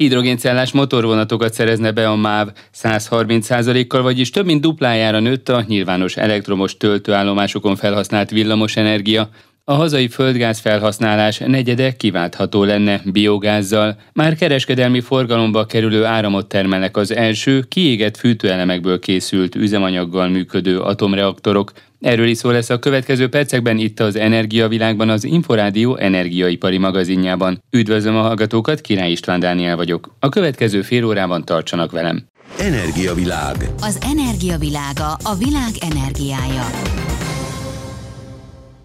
Hidrogéncellás motorvonatokat szerezne be a MÁV 130%-kal, vagyis több mint duplájára nőtt a nyilvános elektromos töltőállomásokon felhasznált villamosenergia. A hazai földgáz felhasználás negyede kiváltható lenne biogázzal. Már kereskedelmi forgalomba kerülő áramot termelnek az első, kiégett fűtőelemekből készült üzemanyaggal működő atomreaktorok. Erről is szó lesz a következő percekben itt az Energiavilágban az Inforádió energiaipari magazinjában. Üdvözlöm a hallgatókat, Király István Dániel vagyok. A következő fél órában tartsanak velem. Energiavilág. Az energiavilága a világ energiája.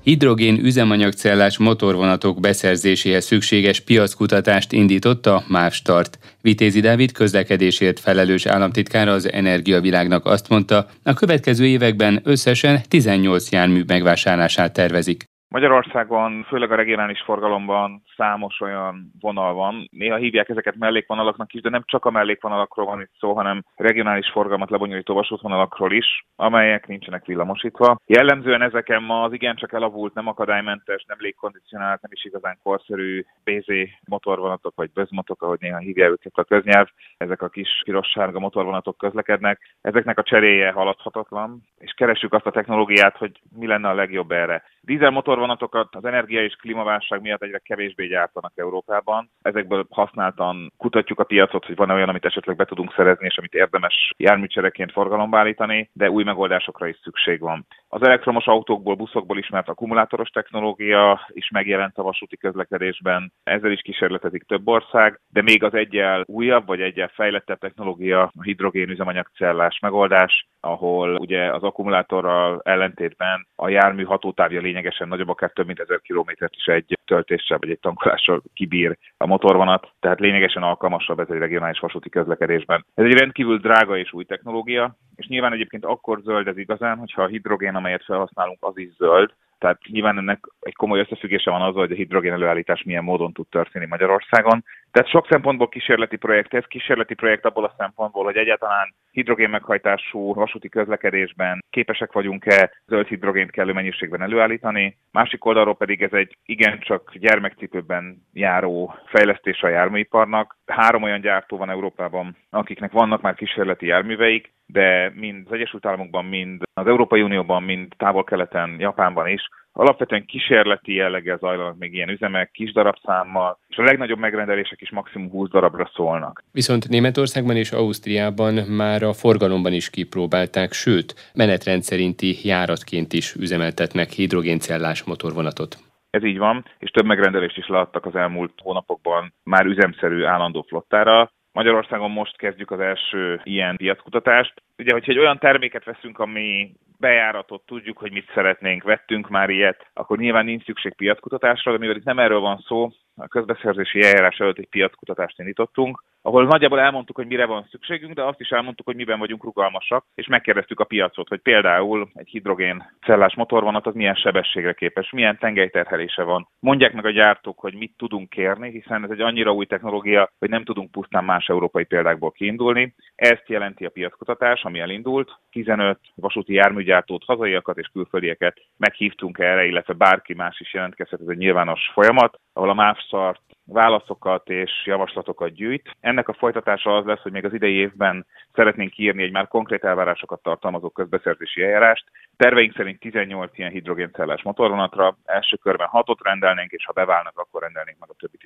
Hidrogén üzemanyagcellás motorvonatok beszerzéséhez szükséges piackutatást indította a MÁV Start. Vitézi Dávid közlekedésért felelős államtitkára az Energiavilágnak azt mondta, a következő években összesen 18 jármű megvásárlását tervezik. Magyarországon, főleg a regionális forgalomban számos olyan vonal van. Néha hívják ezeket mellékvonalaknak is, de nem csak a mellékvonalakról van itt szó, hanem regionális forgalmat lebonyolító vasútvonalakról is, amelyek nincsenek villamosítva. Jellemzően ezeken ma az igencsak elavult, nem akadálymentes, nem légkondicionált, nem is igazán korszerű BZ motorvonatok, vagy bezmotok, ahogy néha hívják őket a köznyelv. Ezek a kis piros-sárga motorvonatok közlekednek. Ezeknek a cseréje haladhatatlan, és keresjük azt a technológiát, hogy mi lenne a legjobb erre. Dízel motorvonatokat az energia és klímaválság miatt egyre kevésbé gyártanak Európában. Ezekből használtan kutatjuk a piacot, hogy van-e olyan, amit esetleg be tudunk szerezni, és amit érdemes járműcsereként forgalomba állítani, de új megoldásokra is szükség van. Az elektromos autókból, buszokból ismert akkumulátoros technológia is megjelent a vasúti közlekedésben, ezzel is kísérletezik több ország, de még az egyel újabb vagy egyel fejlettebb technológia a hidrogén üzemanyagcellás megoldás, ahol ugye az akkumulátorral ellentétben a jármű hatótávja lényegesen nagyobb, akár több mint 1000 kilométert is egy töltéssel vagy egy tankolással kibír a motorvonat, tehát lényegesen alkalmasabb ez egy regionális vasúti közlekedésben. Ez egy rendkívül drága és új technológia, és nyilván egyébként akkor zöld ez igazán, hogyha a hidrogén, amelyet felhasználunk, az is zöld, tehát nyilván ennek komoly összefüggése van azzal, hogy a hidrogén előállítás milyen módon tud történni Magyarországon. Tehát sok szempontból kísérleti projekt ez, kísérleti projekt abból a szempontból, hogy egyáltalán hidrogén meghajtású vasúti közlekedésben képesek vagyunk-e zöld hidrogént kellő mennyiségben előállítani. Másik oldalról pedig ez egy igencsak gyermekcipőben járó fejlesztés a járműiparnak. Három olyan gyártó van Európában, akiknek vannak már kísérleti járműveik, de mind az Egyesült Államokban, mind az Európai Unióban, mind távol-keleten, Japánban is Alapvetően kísérleti jelleggel zajlanak még ilyen üzemek, kis darabszámmal, és a legnagyobb megrendelések is maximum 20 darabra szólnak. Viszont Németországban és Ausztriában már a forgalomban is kipróbálták, sőt, menetrend szerinti járatként is üzemeltetnek hidrogéncellás motorvonatot. Ez így van, és több megrendelést is leadtak az elmúlt hónapokban már üzemszerű állandó flottára. Magyarországon most kezdjük az első ilyen piackutatást. Ugye, hogyha egy olyan terméket veszünk, ami bejáratot, tudjuk, hogy mit szeretnénk, vettünk már ilyet, akkor nyilván nincs szükség piackutatásra, de mivel itt nem erről van szó, a közbeszerzési eljárás előtt egy piackutatást indítottunk, ahol nagyjából elmondtuk, hogy mire van szükségünk, de azt is elmondtuk, hogy miben vagyunk rugalmasak, és megkérdeztük a piacot, hogy például egy hidrogén cellás motorvonat az milyen sebességre képes, milyen tengelyterhelése van. Mondják meg a gyártók, hogy mit tudunk kérni, hiszen ez egy annyira új technológia, hogy nem tudunk pusztán más európai példákból kiindulni. Ezt jelenti a piackutatás, ami elindult. 15 vasúti járműgyártót, hazaiakat és külföldieket meghívtunk erre, illetve bárki más is jelentkezhet, ez egy nyilvános folyamat, ahol a MÁV válaszokat és javaslatokat gyűjt. Ennek a folytatása az lesz, hogy még az idei évben szeretnénk kiírni egy már konkrét elvárásokat tartalmazó közbeszerzési eljárást. Terveink szerint 18 ilyen hidrogéncellás motorvonatra, első körben 6-ot rendelnénk, és ha beválnak, akkor rendelnénk meg a többi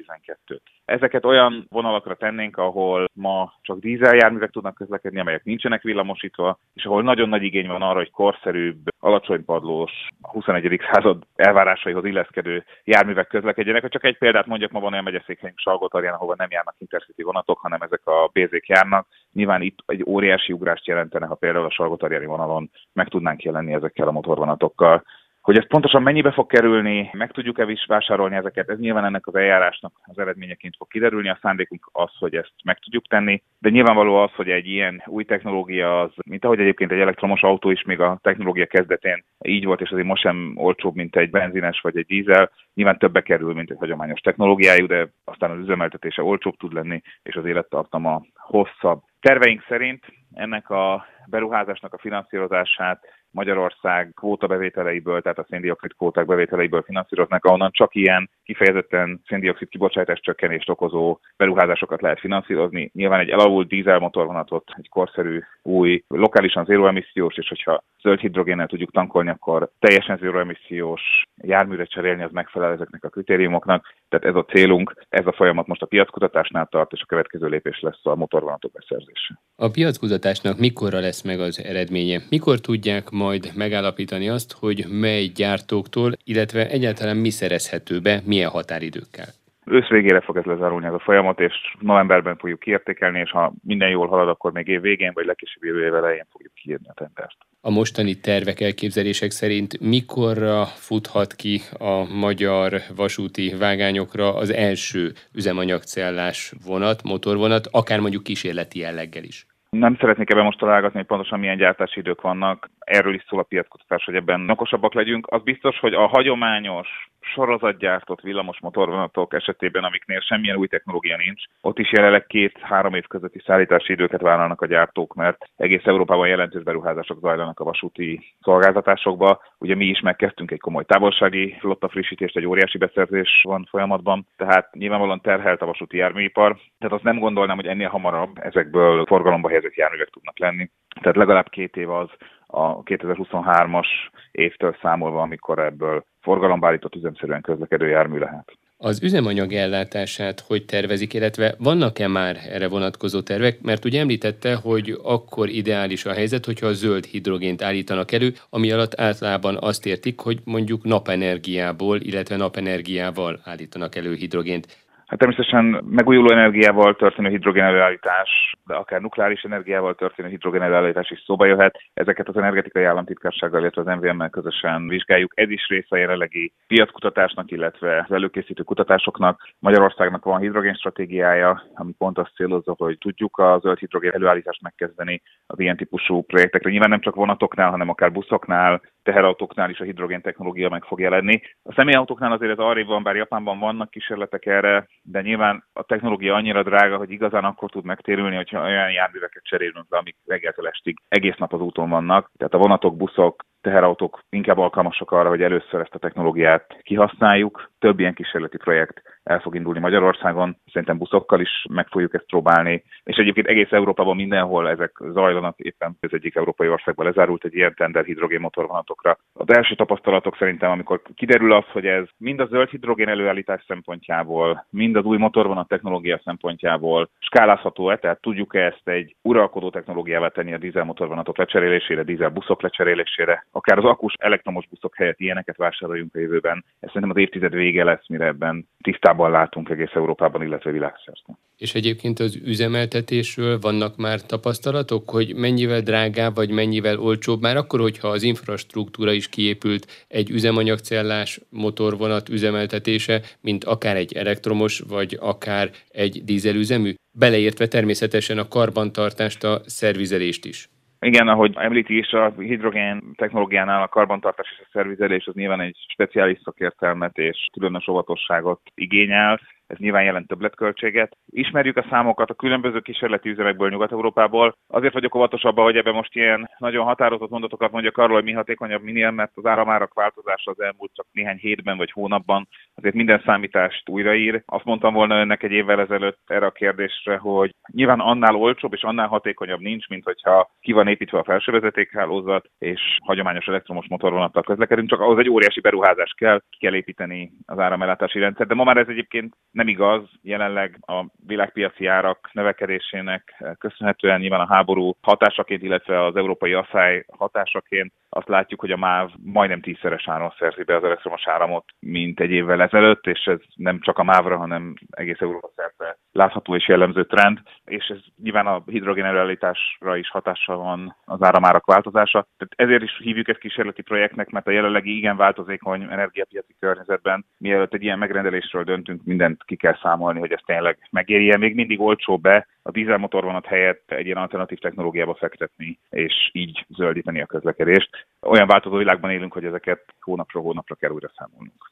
12-t. Ezeket olyan vonalakra tennénk, ahol ma csak dízeljárművek tudnak közlekedni, amelyek nincsenek villamosítva, és ahol nagyon nagy igény van arra, hogy korszerűbb, alacsonypadlós, a 21. század elvárásaihoz illeszkedő járművek közlekedjenek. Ha csak egy példát mondjak, ma van olyan megyeszékhelyünk Salgotarján, ahova nem járnak intercity vonatok, hanem ezek a bézék járnak. Nyilván itt egy óriási ugrást jelentene, ha például a Salgotarjáni vonalon meg tudnánk jelenni ezekkel a motorvonatokkal. Hogy ez pontosan mennyibe fog kerülni, meg tudjuk-e is vásárolni ezeket, ez nyilván ennek az eljárásnak az eredményeként fog kiderülni. A szándékunk az, hogy ezt meg tudjuk tenni, de nyilvánvaló az, hogy egy ilyen új technológia az, mint ahogy egyébként egy elektromos autó is még a technológia kezdetén így volt, és azért most sem olcsóbb, mint egy benzines vagy egy dízel, nyilván többe kerül, mint egy hagyományos technológiájú, de aztán az üzemeltetése olcsóbb tud lenni, és az élettartama hosszabb. Terveink szerint ennek a beruházásnak a finanszírozását Magyarország kvóta bevételeiből, tehát a széndiokszid kvóták bevételeiből finanszíroznak, ahonnan csak ilyen kifejezetten széndiokszid kibocsátás csökkenést okozó beruházásokat lehet finanszírozni. Nyilván egy elavult dízelmotorvonatot, egy korszerű, új, lokálisan emissziós, és hogyha zöld hidrogénnel tudjuk tankolni, akkor teljesen emissziós járműre cserélni, az megfelel ezeknek a kritériumoknak. Tehát ez a célunk, ez a folyamat most a piackutatásnál tart, és a következő lépés lesz a motorvonatok beszerzése. A piackutatásnak mikorra lesz meg az eredménye? Mikor tudják majd megállapítani azt, hogy mely gyártóktól, illetve egyáltalán mi szerezhető be, milyen határidőkkel? Ősz végére fog ez lezárulni ez a folyamat, és novemberben fogjuk kiértékelni, és ha minden jól halad, akkor még év végén, vagy legkésőbb jövő év elején fogjuk kiírni a tendert. A mostani tervek, elképzelések szerint mikorra futhat ki a magyar vasúti vágányokra az első üzemanyagcellás vonat, motorvonat, akár mondjuk kísérleti jelleggel is? Nem szeretnék ebben most találgatni, hogy pontosan milyen gyártási idők vannak. Erről is szól a piackutatás, hogy ebben okosabbak legyünk. Az biztos, hogy a hagyományos sorozatgyártott villamos motorvonatok esetében, amiknél semmilyen új technológia nincs, ott is jelenleg két-három év közötti szállítási időket vállalnak a gyártók, mert egész Európában jelentős beruházások zajlanak a vasúti szolgáltatásokba. Ugye mi is megkezdtünk egy komoly távolsági flotta frissítést, egy óriási beszerzés van folyamatban, tehát nyilvánvalóan terhelt a vasúti járműipar, tehát azt nem gondolnám, hogy ennél hamarabb ezekből forgalomba helyezett járművek tudnak lenni. Tehát legalább két év az, a 2023-as évtől számolva, amikor ebből forgalomba állított üzemszerűen közlekedő jármű lehet. Az üzemanyag ellátását hogy tervezik, illetve vannak-e már erre vonatkozó tervek? Mert ugye említette, hogy akkor ideális a helyzet, hogyha a zöld hidrogént állítanak elő, ami alatt általában azt értik, hogy mondjuk napenergiából, illetve napenergiával állítanak elő hidrogént. Hát természetesen megújuló energiával történő hidrogén előállítás, de akár nukleáris energiával történő hidrogén előállítás is szóba jöhet. Ezeket az energetikai államtitkársággal, illetve az MVM-mel közösen vizsgáljuk. Ez is része a jelenlegi piackutatásnak, illetve az előkészítő kutatásoknak. Magyarországnak van hidrogén stratégiája, ami pont azt célozza, hogy tudjuk a zöld hidrogén előállítást megkezdeni az ilyen típusú projektekre. Nyilván nem csak vonatoknál, hanem akár buszoknál, teherautóknál is a hidrogén technológia meg fog jelenni. A személyautóknál azért ez arrébb van, bár Japánban vannak kísérletek erre, de nyilván a technológia annyira drága, hogy igazán akkor tud megtérülni, hogyha olyan járműveket cserélünk le, amik reggeltől estig egész nap az úton vannak. Tehát a vonatok, buszok, teherautók inkább alkalmasak arra, hogy először ezt a technológiát kihasználjuk. Több ilyen kísérleti projekt el fog indulni Magyarországon, szerintem buszokkal is meg fogjuk ezt próbálni, és egyébként egész Európában mindenhol ezek zajlanak, éppen az egyik európai országban lezárult egy ilyen tender hidrogén motorvonatokra. Az első tapasztalatok szerintem, amikor kiderül az, hogy ez mind a zöld hidrogén előállítás szempontjából, mind az új motorvonat technológia szempontjából skálázható-e, tehát tudjuk-e ezt egy uralkodó technológiává tenni a dízelmotorvonatok lecserélésére, dízelbuszok lecserélésére, akár az akus elektromos buszok helyett ilyeneket vásároljunk a jövőben. Ez szerintem az évtized vége lesz, mire ebben tisztában látunk egész Európában, illetve világszerte. És egyébként az üzemeltetésről vannak már tapasztalatok, hogy mennyivel drágább vagy mennyivel olcsóbb, már akkor, hogyha az infrastruktúra is kiépült egy üzemanyagcellás motorvonat üzemeltetése, mint akár egy elektromos vagy akár egy dízelüzemű, beleértve természetesen a karbantartást, a szervizelést is. Igen, ahogy említi is, a hidrogén technológiánál a karbantartás és a szervizelés az nyilván egy speciális szakértelmet és különös óvatosságot igényel ez nyilván jelent többletköltséget. Ismerjük a számokat a különböző kísérleti üzemekből Nyugat-Európából. Azért vagyok óvatosabb, hogy ebben most ilyen nagyon határozott mondatokat mondjak arról, hogy mi hatékonyabb, minél, mert az áramárak változása az elmúlt csak néhány hétben vagy hónapban azért minden számítást újraír. Azt mondtam volna önnek egy évvel ezelőtt erre a kérdésre, hogy nyilván annál olcsóbb és annál hatékonyabb nincs, mint hogyha ki van építve a felső vezetékhálózat, és hagyományos elektromos motorvonattal közlekedünk, csak ahhoz egy óriási beruházás kell, ki kell építeni az áramellátási rendszer. De ma már ez egyébként nem igaz, jelenleg a világpiaci árak növekedésének köszönhetően nyilván a háború hatásaként, illetve az európai asszály hatásaként azt látjuk, hogy a MÁV majdnem tízszeres áron szerzi be az elektromos áramot, mint egy évvel ezelőtt, és ez nem csak a MÁV-ra, hanem egész Európa szerte látható és jellemző trend, és ez nyilván a hidrogén előállításra is hatással van az áramárak változása. Tehát ezért is hívjuk ezt kísérleti projektnek, mert a jelenlegi igen változékony energiapiaci környezetben, mielőtt egy ilyen megrendelésről döntünk, mindent ki kell számolni, hogy ez tényleg megérje. Még mindig olcsó be a dízelmotorvonat helyett egy ilyen alternatív technológiába fektetni, és így zöldíteni a közlekedést. Olyan változó világban élünk, hogy ezeket hónapról hónapra kell újra számolnunk.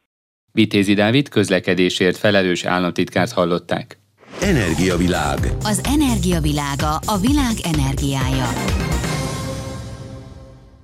Vitézi Dávid közlekedésért felelős államtitkárt hallották. Energiavilág. Az energiavilága a világ energiája.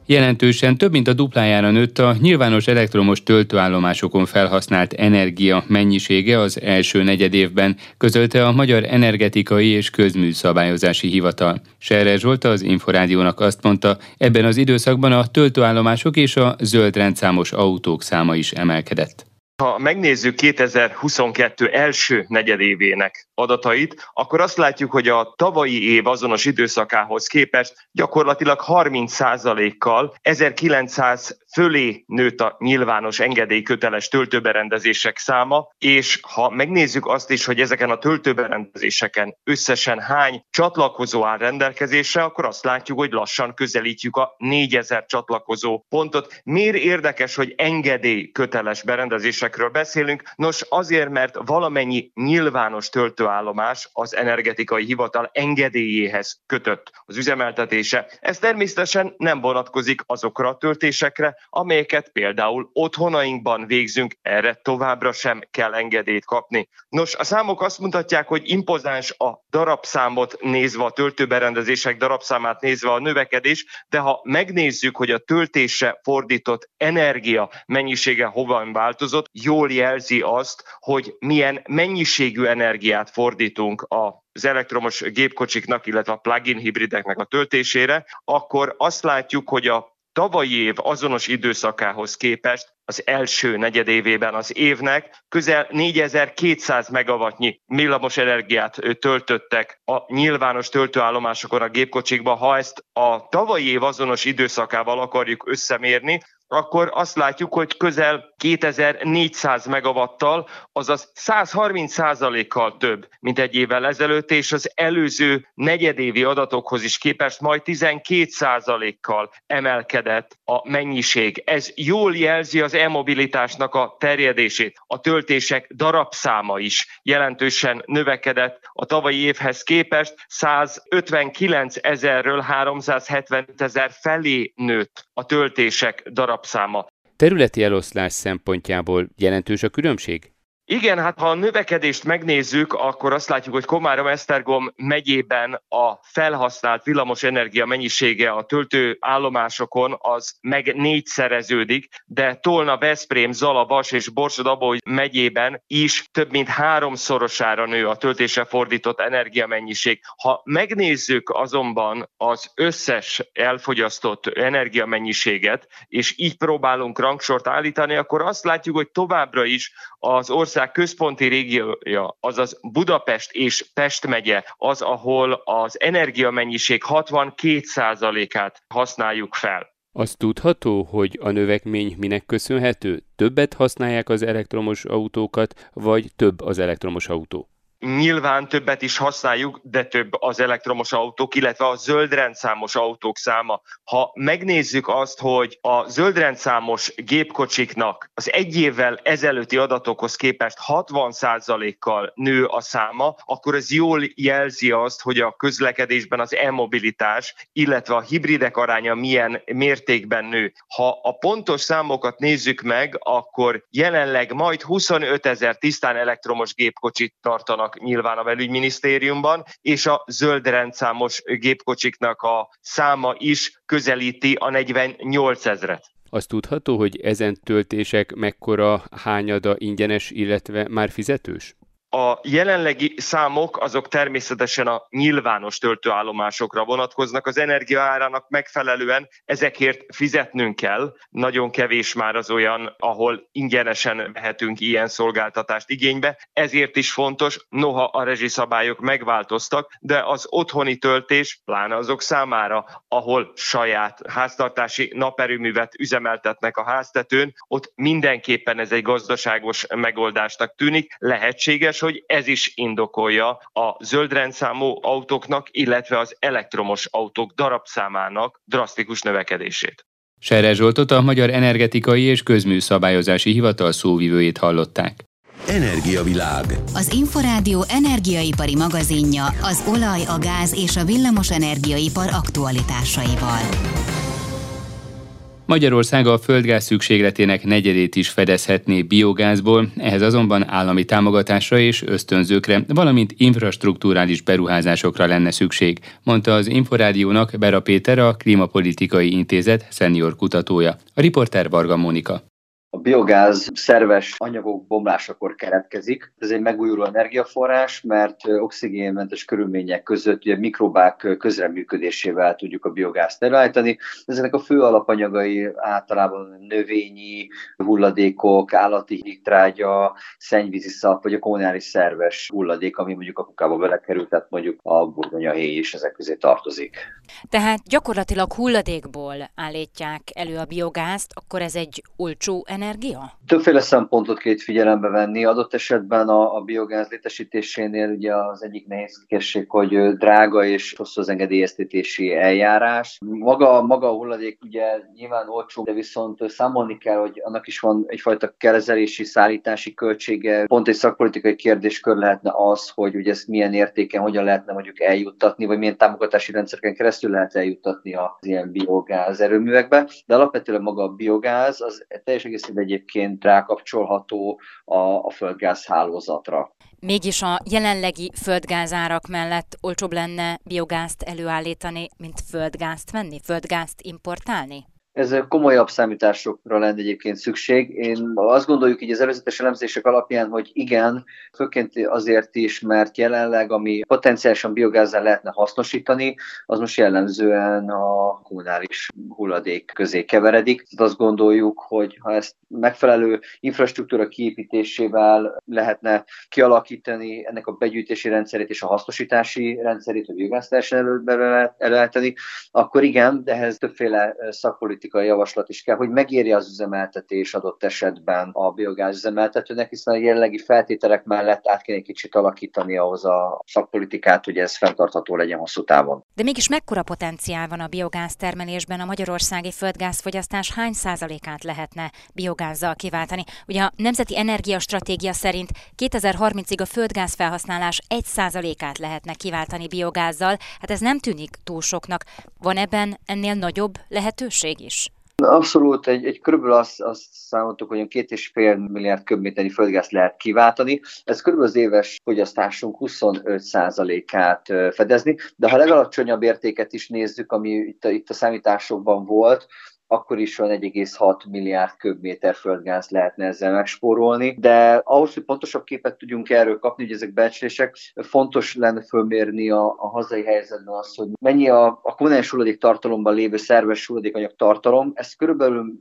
Jelentősen több mint a duplájára nőtt a nyilvános elektromos töltőállomásokon felhasznált energia mennyisége az első negyedévben, közölte a Magyar Energetikai és Közműszabályozási Hivatal. Serre Zsolt az Inforádiónak azt mondta, ebben az időszakban a töltőállomások és a zöld rendszámos autók száma is emelkedett. Ha megnézzük 2022 első negyedévének adatait, akkor azt látjuk, hogy a tavalyi év azonos időszakához képest gyakorlatilag 30%-kal 1900 fölé nőtt a nyilvános engedélyköteles töltőberendezések száma, és ha megnézzük azt is, hogy ezeken a töltőberendezéseken összesen hány csatlakozó áll rendelkezésre, akkor azt látjuk, hogy lassan közelítjük a 4000 csatlakozó pontot. Miért érdekes, hogy engedélyköteles berendezésekről beszélünk? Nos, azért, mert valamennyi nyilvános töltőállomás az energetikai hivatal engedélyéhez kötött az üzemeltetése. Ez természetesen nem vonatkozik azokra a töltésekre, amelyeket például otthonainkban végzünk, erre továbbra sem kell engedélyt kapni. Nos, a számok azt mutatják, hogy impozáns a darabszámot nézve, a töltőberendezések darabszámát nézve a növekedés, de ha megnézzük, hogy a töltése fordított energia mennyisége hova változott, jól jelzi azt, hogy milyen mennyiségű energiát fordítunk az elektromos gépkocsiknak, illetve a plug-in hibrideknek a töltésére, akkor azt látjuk, hogy a tavalyi év azonos időszakához képest az első negyedévében az évnek közel 4200 megawattnyi villamos energiát töltöttek a nyilvános töltőállomásokon a gépkocsikba. Ha ezt a tavalyi év azonos időszakával akarjuk összemérni, akkor azt látjuk, hogy közel 2400 megawattal, azaz 130% kal több, mint egy évvel ezelőtt, és az előző negyedévi adatokhoz is képest majd 12% kal emelkedett a mennyiség. Ez jól jelzi az e-mobilitásnak a terjedését. A töltések darabszáma is jelentősen növekedett a tavalyi évhez képest, 159 ezerről 375 ezer felé nőtt a töltések darabszáma. Területi eloszlás szempontjából jelentős a különbség? Igen, hát ha a növekedést megnézzük, akkor azt látjuk, hogy Komárom-Esztergom megyében a felhasznált villamos energia mennyisége a töltő állomásokon az meg négyszereződik, de Tolna, Veszprém, Zala, Vas és Borsod megyében is több mint háromszorosára nő a töltésre fordított energiamennyiség. Ha megnézzük azonban az összes elfogyasztott energiamennyiséget, és így próbálunk rangsort állítani, akkor azt látjuk, hogy továbbra is az ország központi régiója, azaz Budapest és Pest megye az, ahol az energiamennyiség 62%-át használjuk fel. Az tudható, hogy a növekmény minek köszönhető? Többet használják az elektromos autókat, vagy több az elektromos autó? Nyilván többet is használjuk, de több az elektromos autók, illetve a zöldrendszámos autók száma. Ha megnézzük azt, hogy a zöldrendszámos gépkocsiknak az egy évvel ezelőtti adatokhoz képest 60%-kal nő a száma, akkor ez jól jelzi azt, hogy a közlekedésben az e-mobilitás, illetve a hibridek aránya milyen mértékben nő. Ha a pontos számokat nézzük meg, akkor jelenleg majd 25 ezer tisztán elektromos gépkocsit tartanak nyilván a belügyminisztériumban, és a zöld rendszámos gépkocsiknak a száma is közelíti a 48 ezret. Azt tudható, hogy ezen töltések mekkora hányada ingyenes, illetve már fizetős? A jelenlegi számok azok természetesen a nyilvános töltőállomásokra vonatkoznak. Az energiaárának megfelelően ezekért fizetnünk kell. Nagyon kevés már az olyan, ahol ingyenesen vehetünk ilyen szolgáltatást igénybe. Ezért is fontos, noha a rezsiszabályok megváltoztak, de az otthoni töltés, pláne azok számára, ahol saját háztartási naperőművet üzemeltetnek a háztetőn, ott mindenképpen ez egy gazdaságos megoldásnak tűnik. Lehetséges, hogy ez is indokolja a zöldrendszámú autóknak, illetve az elektromos autók darabszámának drasztikus növekedését. Serre Zsoltot a Magyar Energetikai és Közműszabályozási Hivatal szóvivőjét hallották. Energiavilág. Az Inforádió energiaipari magazinja az olaj, a gáz és a villamos energiaipar aktualitásaival. Magyarország a földgáz szükségletének negyedét is fedezhetné biogázból, ehhez azonban állami támogatásra és ösztönzőkre, valamint infrastruktúrális beruházásokra lenne szükség, mondta az Inforádiónak Bera Péter, a Klímapolitikai Intézet szenior kutatója. A riporter Varga Mónika. A biogáz szerves anyagok bomlásakor keletkezik. Ez egy megújuló energiaforrás, mert oxigénmentes körülmények között ugye mikrobák közreműködésével tudjuk a biogázt előállítani. Ezeknek a fő alapanyagai általában növényi hulladékok, állati hígtrágya, szennyvízi szap, vagy a kommunális szerves hulladék, ami mondjuk a kukába belekerült, tehát mondjuk a burgonyahéj is ezek közé tartozik. Tehát gyakorlatilag hulladékból állítják elő a biogázt, akkor ez egy olcsó energia energia? Többféle szempontot két figyelembe venni. Adott esetben a, a biogáz létesítésénél ugye az egyik nehézkesség, hogy drága és hosszú az engedélyeztetési eljárás. Maga, maga a hulladék ugye nyilván olcsó, de viszont számolni kell, hogy annak is van egyfajta kezelési, szállítási költsége. Pont egy szakpolitikai kérdéskör lehetne az, hogy ugye ezt milyen értéken, hogyan lehetne mondjuk eljuttatni, vagy milyen támogatási rendszereken keresztül lehet eljuttatni az ilyen biogáz erőművekbe. De alapvetően maga a biogáz az teljes egész egyébként rákapcsolható a, a földgáz hálózatra. Mégis a jelenlegi földgázárak mellett olcsóbb lenne biogázt előállítani, mint földgázt venni, földgázt importálni? Ez komolyabb számításokra lenne egyébként szükség. Én azt gondoljuk így az előzetes elemzések alapján, hogy igen, főként azért is, mert jelenleg, ami potenciálisan biogázzal lehetne hasznosítani, az most jellemzően a kommunális hulladék közé keveredik. Tehát azt gondoljuk, hogy ha ezt megfelelő infrastruktúra kiépítésével lehetne kialakítani ennek a begyűjtési rendszerét és a hasznosítási rendszerét, hogy biogázt lehessen előállítani, akkor igen, de ehhez többféle szakpolitikai politikai javaslat is kell, hogy megérje az üzemeltetés adott esetben a biogáz üzemeltetőnek, hiszen a jelenlegi feltételek mellett át kéne kicsit alakítani ahhoz a szakpolitikát, hogy ez fenntartható legyen hosszú távon. De mégis mekkora potenciál van a biogáz termelésben? A magyarországi földgázfogyasztás hány százalékát lehetne biogázzal kiváltani? Ugye a Nemzeti Energiastratégia szerint 2030-ig a földgáz felhasználás 1 százalékát lehetne kiváltani biogázzal. Hát ez nem tűnik túl soknak. Van ebben ennél nagyobb lehetőség is? Abszolút, egy, egy körülbelül azt, azt számoltuk, hogy két és fél milliárd köbméternyi földgázt lehet kiváltani. Ez körülbelül az éves fogyasztásunk 25%-át fedezni, de ha legalacsonyabb értéket is nézzük, ami itt a, itt a számításokban volt, akkor is van 1,6 milliárd köbméter földgáz lehetne ezzel megspórolni, de ahhoz, hogy pontosabb képet tudjunk erről kapni, hogy ezek becslések, fontos lenne fölmérni a, a hazai helyzetben azt, hogy mennyi a, a kommunális hulladék tartalomban lévő szerves hulladékanyag tartalom, ezt körülbelül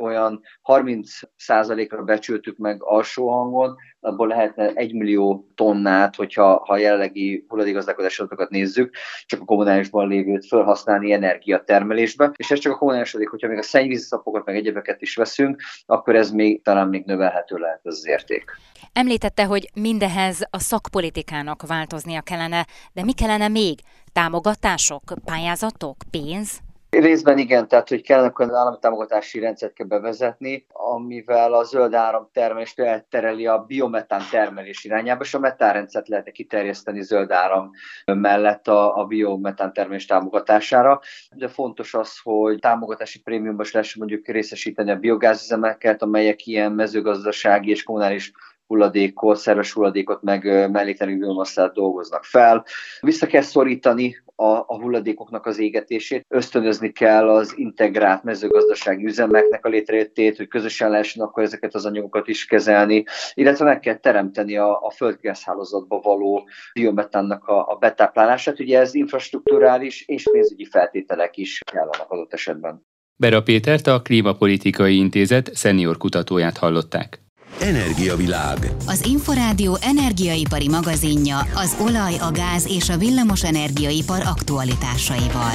olyan 30%-ra becsültük meg alsó hangon, abból lehetne egy millió tonnát, hogyha ha jelenlegi hulladékgazdálkodási adatokat nézzük, csak a kommunálisban lévőt felhasználni energiatermelésbe, és ez csak a kommunális hogyha még a szennyvízszapokat, meg egyebeket is veszünk, akkor ez még talán még növelhető lehet az érték. Említette, hogy mindehez a szakpolitikának változnia kellene, de mi kellene még? Támogatások, pályázatok, pénz? Részben igen, tehát hogy kellene az állami támogatási rendszert kell bevezetni, amivel a zöld áram termelést eltereli a biometán termelés irányába, és a metánrendszert lehetne kiterjeszteni zöld áram mellett a, a biometán termelés támogatására. De fontos az, hogy támogatási prémiumban is lehessen mondjuk részesíteni a biogázüzemeket, amelyek ilyen mezőgazdasági és kommunális hulladékot, szerves hulladékot, meg mellékterű biomasszát dolgoznak fel. Vissza kell szorítani a, a hulladékoknak az égetését, ösztönözni kell az integrált mezőgazdasági üzemeknek a létrejöttét, hogy közösen lehessen akkor ezeket az anyagokat is kezelni, illetve meg kell teremteni a, a földgázhálózatba való biometánnak a, a betáplálását. Ugye ez infrastruktúrális és pénzügyi feltételek is kellenek adott esetben. Bera Pétert a Klímapolitikai Intézet szenior kutatóját hallották. Energiavilág. Az Inforádió energiaipari magazinja az olaj, a gáz és a villamos energiaipar aktualitásaival.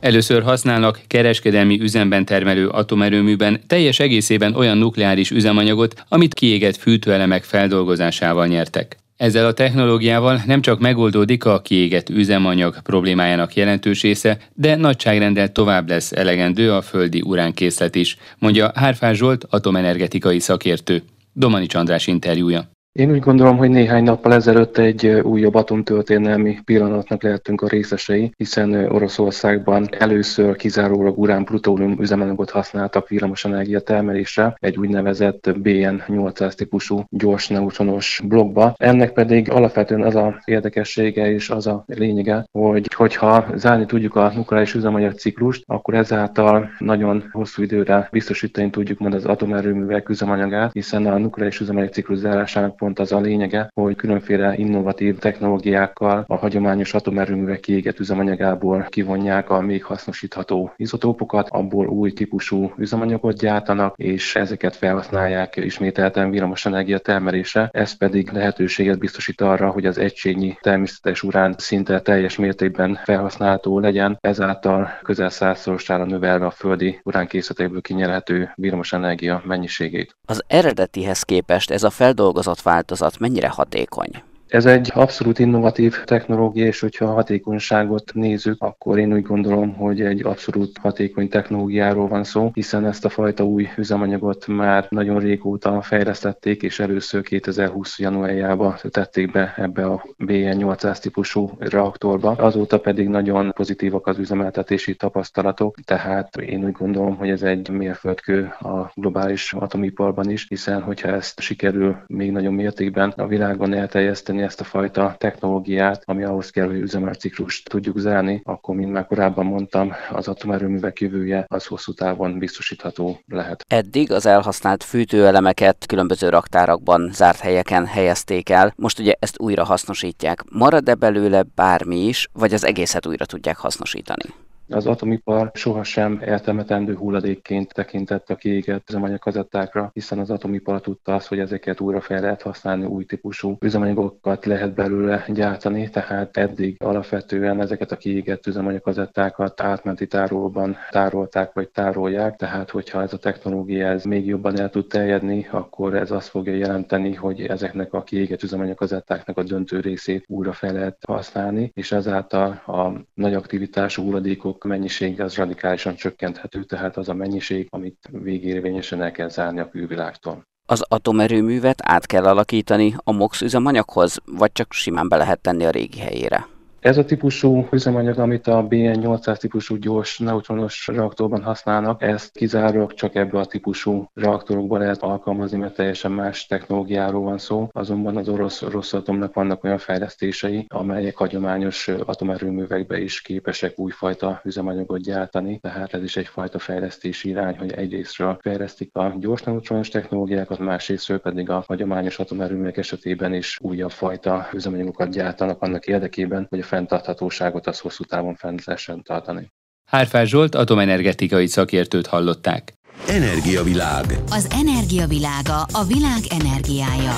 Először használnak kereskedelmi üzemben termelő atomerőműben teljes egészében olyan nukleáris üzemanyagot, amit kiégett fűtőelemek feldolgozásával nyertek. Ezzel a technológiával nem csak megoldódik a kiégett üzemanyag problémájának jelentős része, de nagyságrendel tovább lesz elegendő a földi uránkészlet is, mondja Hárfás Zsolt atomenergetikai szakértő. Domani Csandrás interjúja. Én úgy gondolom, hogy néhány nappal ezelőtt egy újabb atomtörténelmi pillanatnak lehetünk a részesei, hiszen Oroszországban először kizárólag urán-plutónium üzemanyagot használtak villamosenergia termelésre, egy úgynevezett BN800 típusú gyors neutronos blokkba. Ennek pedig alapvetően az a érdekessége és az a lényege, hogy hogyha zárni tudjuk a nukleáris üzemanyag ciklust, akkor ezáltal nagyon hosszú időre biztosítani tudjuk majd az atomerőművek üzemanyagát, hiszen a nukleáris üzemanyag ciklus zárásának pont az a lényege, hogy különféle innovatív technológiákkal a hagyományos atomerőművek kiégett üzemanyagából kivonják a még hasznosítható izotópokat, abból új típusú üzemanyagot gyártanak, és ezeket felhasználják ismételten villamosenergia termelésre. Ez pedig lehetőséget biztosít arra, hogy az egységnyi természetes urán szinte teljes mértékben felhasználható legyen, ezáltal közel százszorosára növelve a földi uránkészletekből kinyerhető villamosenergia mennyiségét. Az eredetihez képest ez a feldolgozott változat mennyire hatékony? Ez egy abszolút innovatív technológia, és hogyha a hatékonyságot nézzük, akkor én úgy gondolom, hogy egy abszolút hatékony technológiáról van szó, hiszen ezt a fajta új üzemanyagot már nagyon régóta fejlesztették, és először 2020. januárjában tették be ebbe a BN800 típusú reaktorba. Azóta pedig nagyon pozitívak az üzemeltetési tapasztalatok, tehát én úgy gondolom, hogy ez egy mérföldkő a globális atomiparban is, hiszen hogyha ezt sikerül még nagyobb mértékben a világon elterjeszteni, használni ezt a fajta technológiát, ami ahhoz kell, hogy üzemelciklust tudjuk zárni, akkor, mint már korábban mondtam, az atomerőművek jövője az hosszú távon biztosítható lehet. Eddig az elhasznált fűtőelemeket különböző raktárakban, zárt helyeken helyezték el, most ugye ezt újra hasznosítják. Marad-e belőle bármi is, vagy az egészet újra tudják hasznosítani? Az atomipar sohasem eltemetendő hulladékként tekintett a kiégett üzemanyagkazettákra, hiszen az atomipar tudta azt, hogy ezeket újra fel lehet használni, új típusú üzemanyagokat lehet belőle gyártani, tehát eddig alapvetően ezeket a kiégett üzemanyagkazettákat átmenti tárolóban tárolták vagy tárolják, tehát hogyha ez a technológia ez még jobban el tud terjedni, akkor ez azt fogja jelenteni, hogy ezeknek a kiégett üzemanyagkazettáknak a döntő részét újra fel lehet használni, és ezáltal a nagy aktivitású hulladékok mennyisége az radikálisan csökkenthető, tehát az a mennyiség, amit végérvényesen el kell zárni a külvilágtól. Az atomerőművet át kell alakítani a MOX üzemanyaghoz, vagy csak simán be lehet tenni a régi helyére? Ez a típusú üzemanyag, amit a BN800 típusú gyors neutronos reaktorban használnak, ezt kizárólag csak ebbe a típusú reaktorokban lehet alkalmazni, mert teljesen más technológiáról van szó. Azonban az orosz Rosszatomnak vannak olyan fejlesztései, amelyek hagyományos atomerőművekbe is képesek újfajta üzemanyagot gyártani, tehát ez is egyfajta fejlesztési irány, hogy egyrésztről fejlesztik a gyors neutronos technológiákat, másrésztről pedig a hagyományos atomerőművek esetében is újabb fajta üzemanyagokat gyártanak annak érdekében, hogy a fenntarthatóságot az hosszú távon fenn lehessen tartani. Hárfás Zsolt atomenergetikai szakértőt hallották. Energiavilág. Az energiavilága a világ energiája.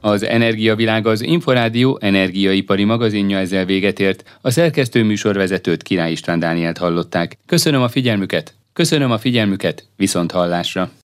Az Energiavilág az Inforádió energiaipari magazinja ezzel véget ért. A szerkesztő műsorvezetőt Király István Dánielt hallották. Köszönöm a figyelmüket, köszönöm a figyelmüket, viszont hallásra.